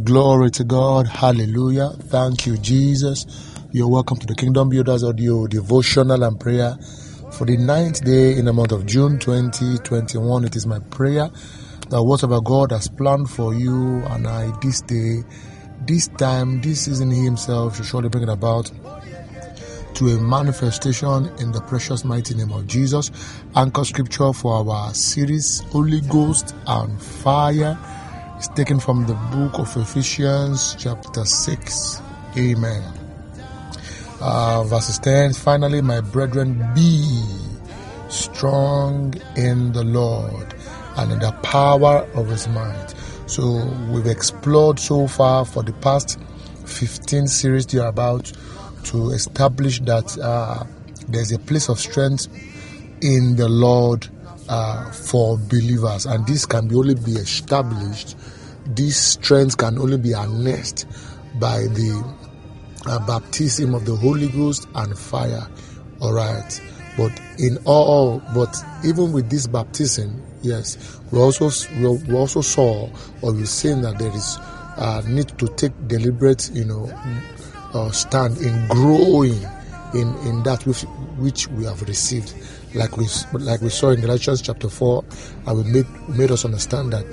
Glory to God. Hallelujah. Thank you, Jesus. You're welcome to the Kingdom Builders Audio Devotional and Prayer for the ninth day in the month of June 2021. It is my prayer that whatever God has planned for you and I this day, this time, this season, He Himself should surely bring it about to a manifestation in the precious mighty name of Jesus. Anchor scripture for our series, Holy Ghost and Fire, taken from the book of Ephesians, chapter 6. Amen. Uh, verses 10 Finally, my brethren, be strong in the Lord and in the power of his might. So, we've explored so far for the past 15 series here about to establish that uh, there's a place of strength in the Lord uh, for believers, and this can be only be established. This strength can only be harnessed by the uh, baptism of the Holy Ghost and fire. All right, but in all, but even with this baptism, yes, we also we also saw or we've seen that there is uh, need to take deliberate, you know, uh, stand in growing in, in that which, which we have received. Like we, like we saw in Galatians chapter 4, and we made, made us understand that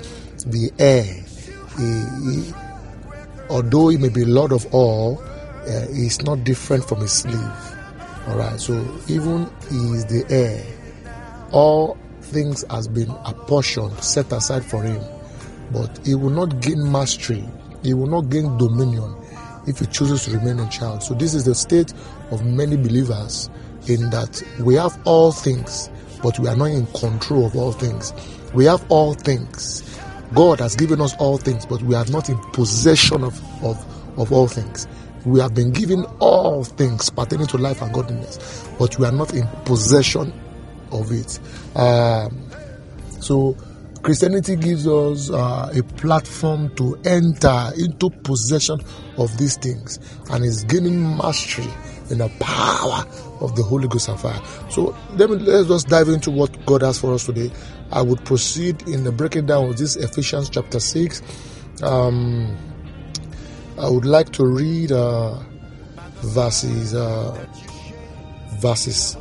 the heir, he, he, although he may be Lord of all, uh, he is not different from his slave. All right, so even he is the heir, all things has been apportioned, set aside for him, but he will not gain mastery, he will not gain dominion if he chooses to remain a child. So this is the state of many believers in that we have all things, but we are not in control of all things. We have all things. God has given us all things, but we are not in possession of, of, of all things. We have been given all things pertaining to life and godliness, but we are not in possession of it. Um, so Christianity gives us uh, a platform to enter into possession of these things and is gaining mastery in the power of the Holy Ghost and fire. So let me let's just dive into what God has for us today. I would proceed in the breaking down of this Ephesians chapter six. Um, I would like to read uh, verses uh, verses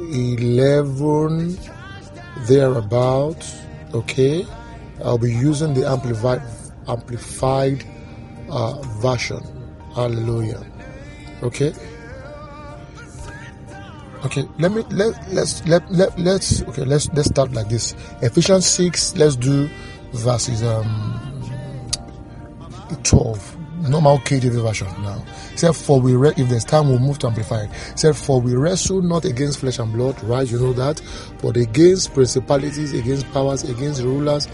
eleven thereabout. Okay, I'll be using the amplified amplified uh, version. Hallelujah. Okay. Okay, let me let let's let, let let's okay let's let's start like this. Ephesians six. Let's do verses um twelve. Normal KJV version now. Said for we re- if there's time we'll move to amplified. Said for we wrestle not against flesh and blood, right? You know that, but against principalities, against powers, against rulers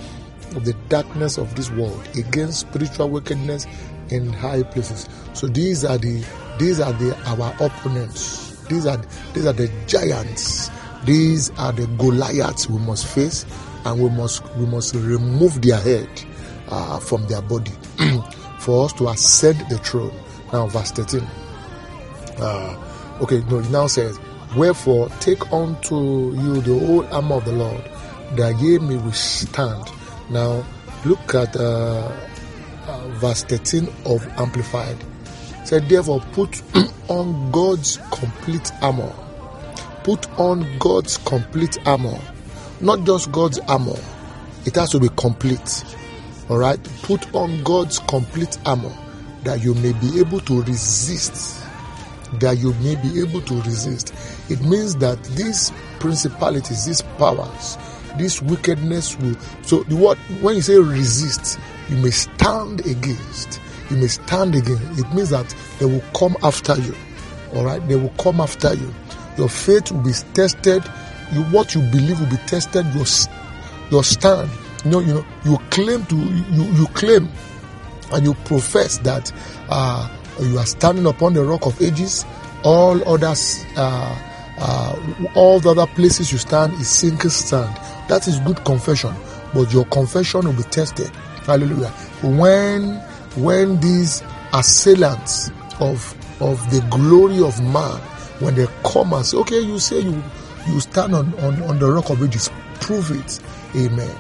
of the darkness of this world, against spiritual wickedness in high places. So these are the these are the our opponents. These are these are the giants. These are the Goliaths we must face, and we must we must remove their head uh, from their body for us to ascend the throne. Now, verse 13. Uh, okay, no, it now says, Wherefore take unto you the whole armor of the Lord, that ye may withstand. Now, look at uh, uh, verse 13 of Amplified. Said, Therefore, put on God's complete armor. Put on God's complete armor. Not just God's armor, it has to be complete. All right? Put on God's complete armor that you may be able to resist. That you may be able to resist. It means that these principalities, these powers, this wickedness will. So the word when you say resist, you may stand against. You may stand again. It means that they will come after you. All right, they will come after you. Your faith will be tested. You what you believe will be tested. Your your stand. You know, you know, you claim to you you claim and you profess that uh, you are standing upon the rock of ages, all others, uh, uh, all the other places you stand is sinking sand. That is good confession, but your confession will be tested. Hallelujah. When when these assailants of of the glory of man, when they come and say, okay, you say you you stand on, on, on the rock of ages, prove it. Amen.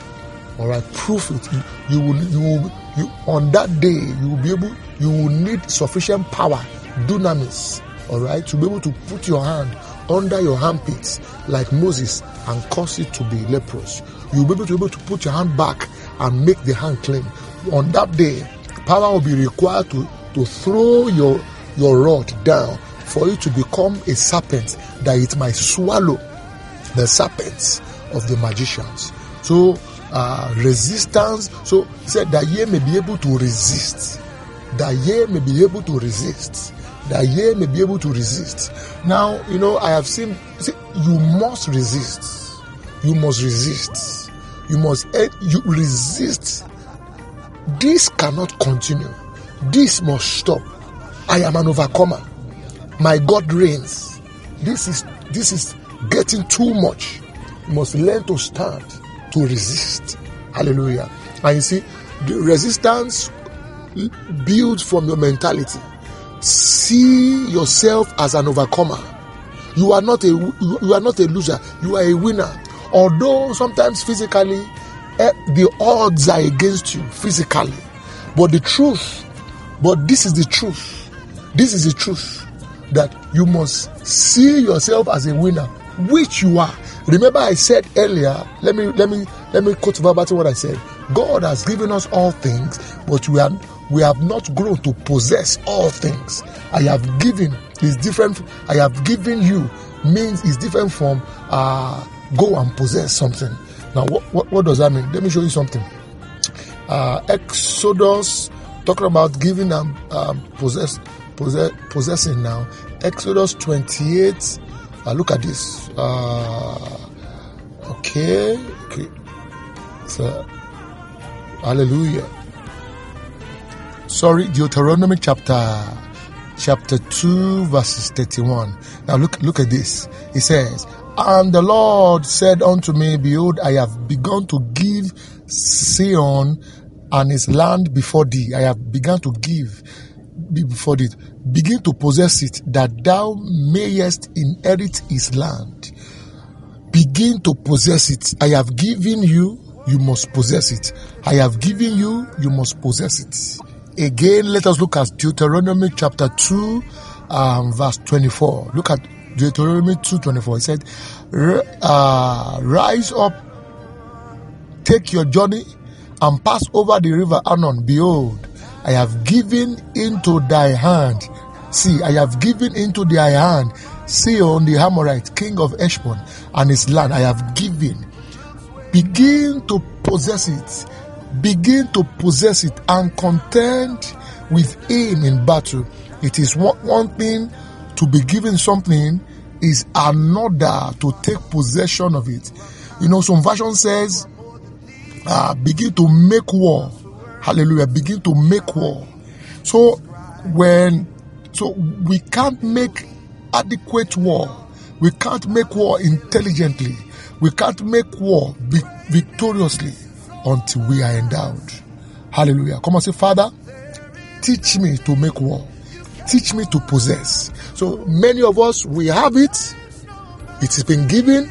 All right, prove it. You, you will you will you on that day you will be able you will need sufficient power dunamis all right to be able to put your hand under your armpits like moses and cause it to be leprous you'll be able to be able to put your hand back and make the hand clean on that day power will be required to to throw your your rod down for it to become a serpent that it might swallow the serpents of the magicians so uh, resistance. So he said that ye may be able to resist. That ye may be able to resist. That ye may be able to resist. Now, you know, I have seen, see, you must resist. You must resist. You must eh, you resist. This cannot continue. This must stop. I am an overcomer. My God reigns. This is this is getting too much. You must learn to stand to resist. Hallelujah. And you see, the resistance builds from your mentality. See yourself as an overcomer. You are not a you are not a loser. You are a winner. Although sometimes physically the odds are against you physically, but the truth, but this is the truth. This is the truth that you must see yourself as a winner, which you are. Remember, I said earlier, let me let me let me quote verbatim what I said. God has given us all things, but we are we have not grown to possess all things. I have given is different. I have given you means is different from uh, go and possess something. Now, what, what, what does that mean? Let me show you something. Uh, Exodus talking about giving and um, possess, possess possessing now. Exodus 28 uh, look at this. Uh, okay. okay. So, hallelujah. Sorry, Deuteronomy chapter chapter 2 verses 31. Now look look at this. It says, And the Lord said unto me, Behold, I have begun to give Sihon and his land before thee. I have begun to give before thee begin to possess it, that thou mayest inherit his land. Begin to possess it. I have given you, you must possess it. I have given you, you must possess it. Again, let us look at Deuteronomy chapter 2, um, verse 24. Look at Deuteronomy 2:24. It said, uh, Rise up, take your journey, and pass over the river Arnon. Behold, I have given into thy hand. See, I have given into thy hand Sihon the Amorite, king of Heshbon, and his land. I have given. Begin to possess it. Begin to possess it and contend with him in battle. It is one, one thing to be given something, is another to take possession of it. You know, some version says, uh, begin to make war hallelujah, begin to make war. So when so we can't make adequate war, we can't make war intelligently, we can't make war victoriously until we are endowed. Hallelujah. Come on, say, Father, teach me to make war. Teach me to possess. So many of us, we have it. It has been given.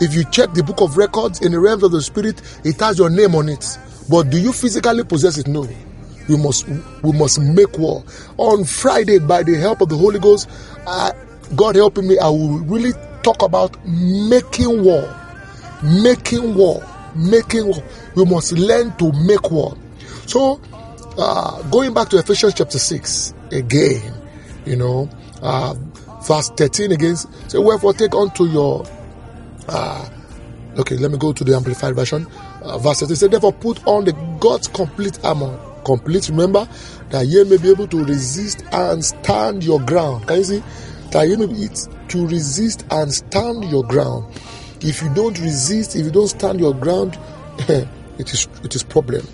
If you check the book of records in the realms of the spirit, it has your name on it. But do you physically possess it? No. We must we must make war. On Friday, by the help of the Holy Ghost, uh, God helping me, I will really talk about making war. Making war. Making war. We must learn to make war. So, uh, going back to Ephesians chapter 6 again, you know, uh, verse 13 again. So, wherefore take unto your uh, okay, let me go to the amplified version uh, verse 13 said, Therefore, put on the God's complete armor. Complete, remember, that ye may be able to resist and stand your ground. Can you see? That ye may be to resist and stand your ground. If you don't resist, if you don't stand your ground, it is it is problem.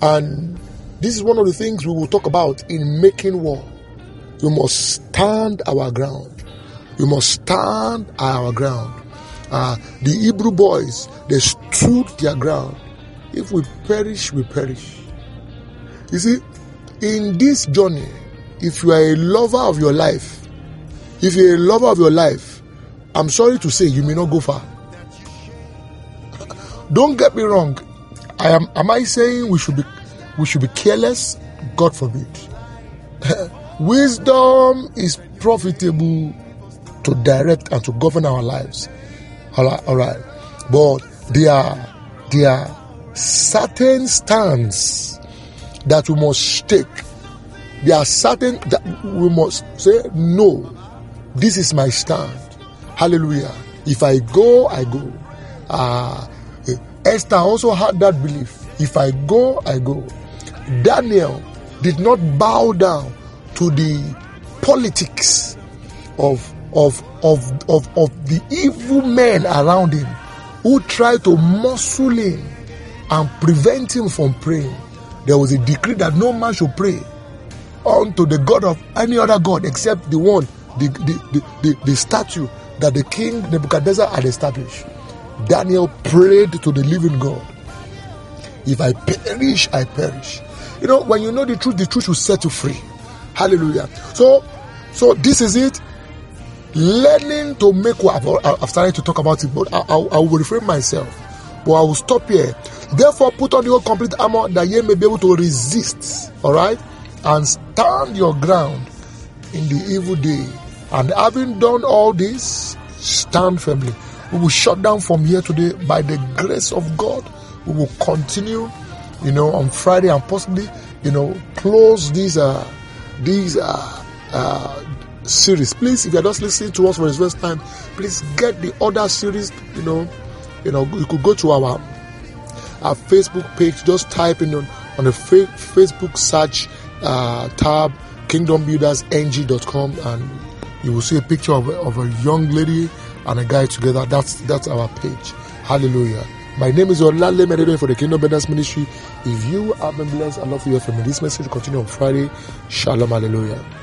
And this is one of the things we will talk about in making war. We must stand our ground. We must stand our ground. Uh, the Hebrew boys, they stood their ground. If we perish, we perish. You see, in this journey, if you are a lover of your life, if you're a lover of your life, I'm sorry to say you may not go far. Don't get me wrong. I am am I saying we should be we should be careless. God forbid. Wisdom is profitable to direct and to govern our lives. All right, all right. But there are there are certain stands that we must take. There are certain that we must say no. This is my stand. Hallelujah. If I go, I go. Uh, Esther also had that belief. If I go, I go. Daniel did not bow down to the politics of of of of, of the evil men around him who tried to muscle him and prevent him from praying. There was a decree that no man should pray unto the God of any other God except the one, the, the, the, the, the statue that the king Nebuchadnezzar had established. Daniel prayed to the living God. If I perish, I perish. You know, when you know the truth, the truth will set you free. Hallelujah. So, so this is it. Learning to make what I've, I've started to talk about it, but I, I, I will refrain myself. But I will stop here. Therefore, put on your complete armor that ye may be able to resist. All right, and stand your ground in the evil day. And having done all this, stand firmly. We will shut down from here today by the grace of God. We will continue, you know, on Friday and possibly, you know, close these uh these uh, uh series. Please, if you're just listening to us for the first time, please get the other series. You know, you know, you could go to our our Facebook page. Just type in on, on the fa- Facebook search uh, tab kingdombuildersng.com and you will see a picture of, of a young lady and a guy together. That's that's our page. Hallelujah. My name is Olale Medebe for the Kingdom Builders Ministry. If you have been blessed, I love you from me. This message continue on Friday. Shalom. Hallelujah.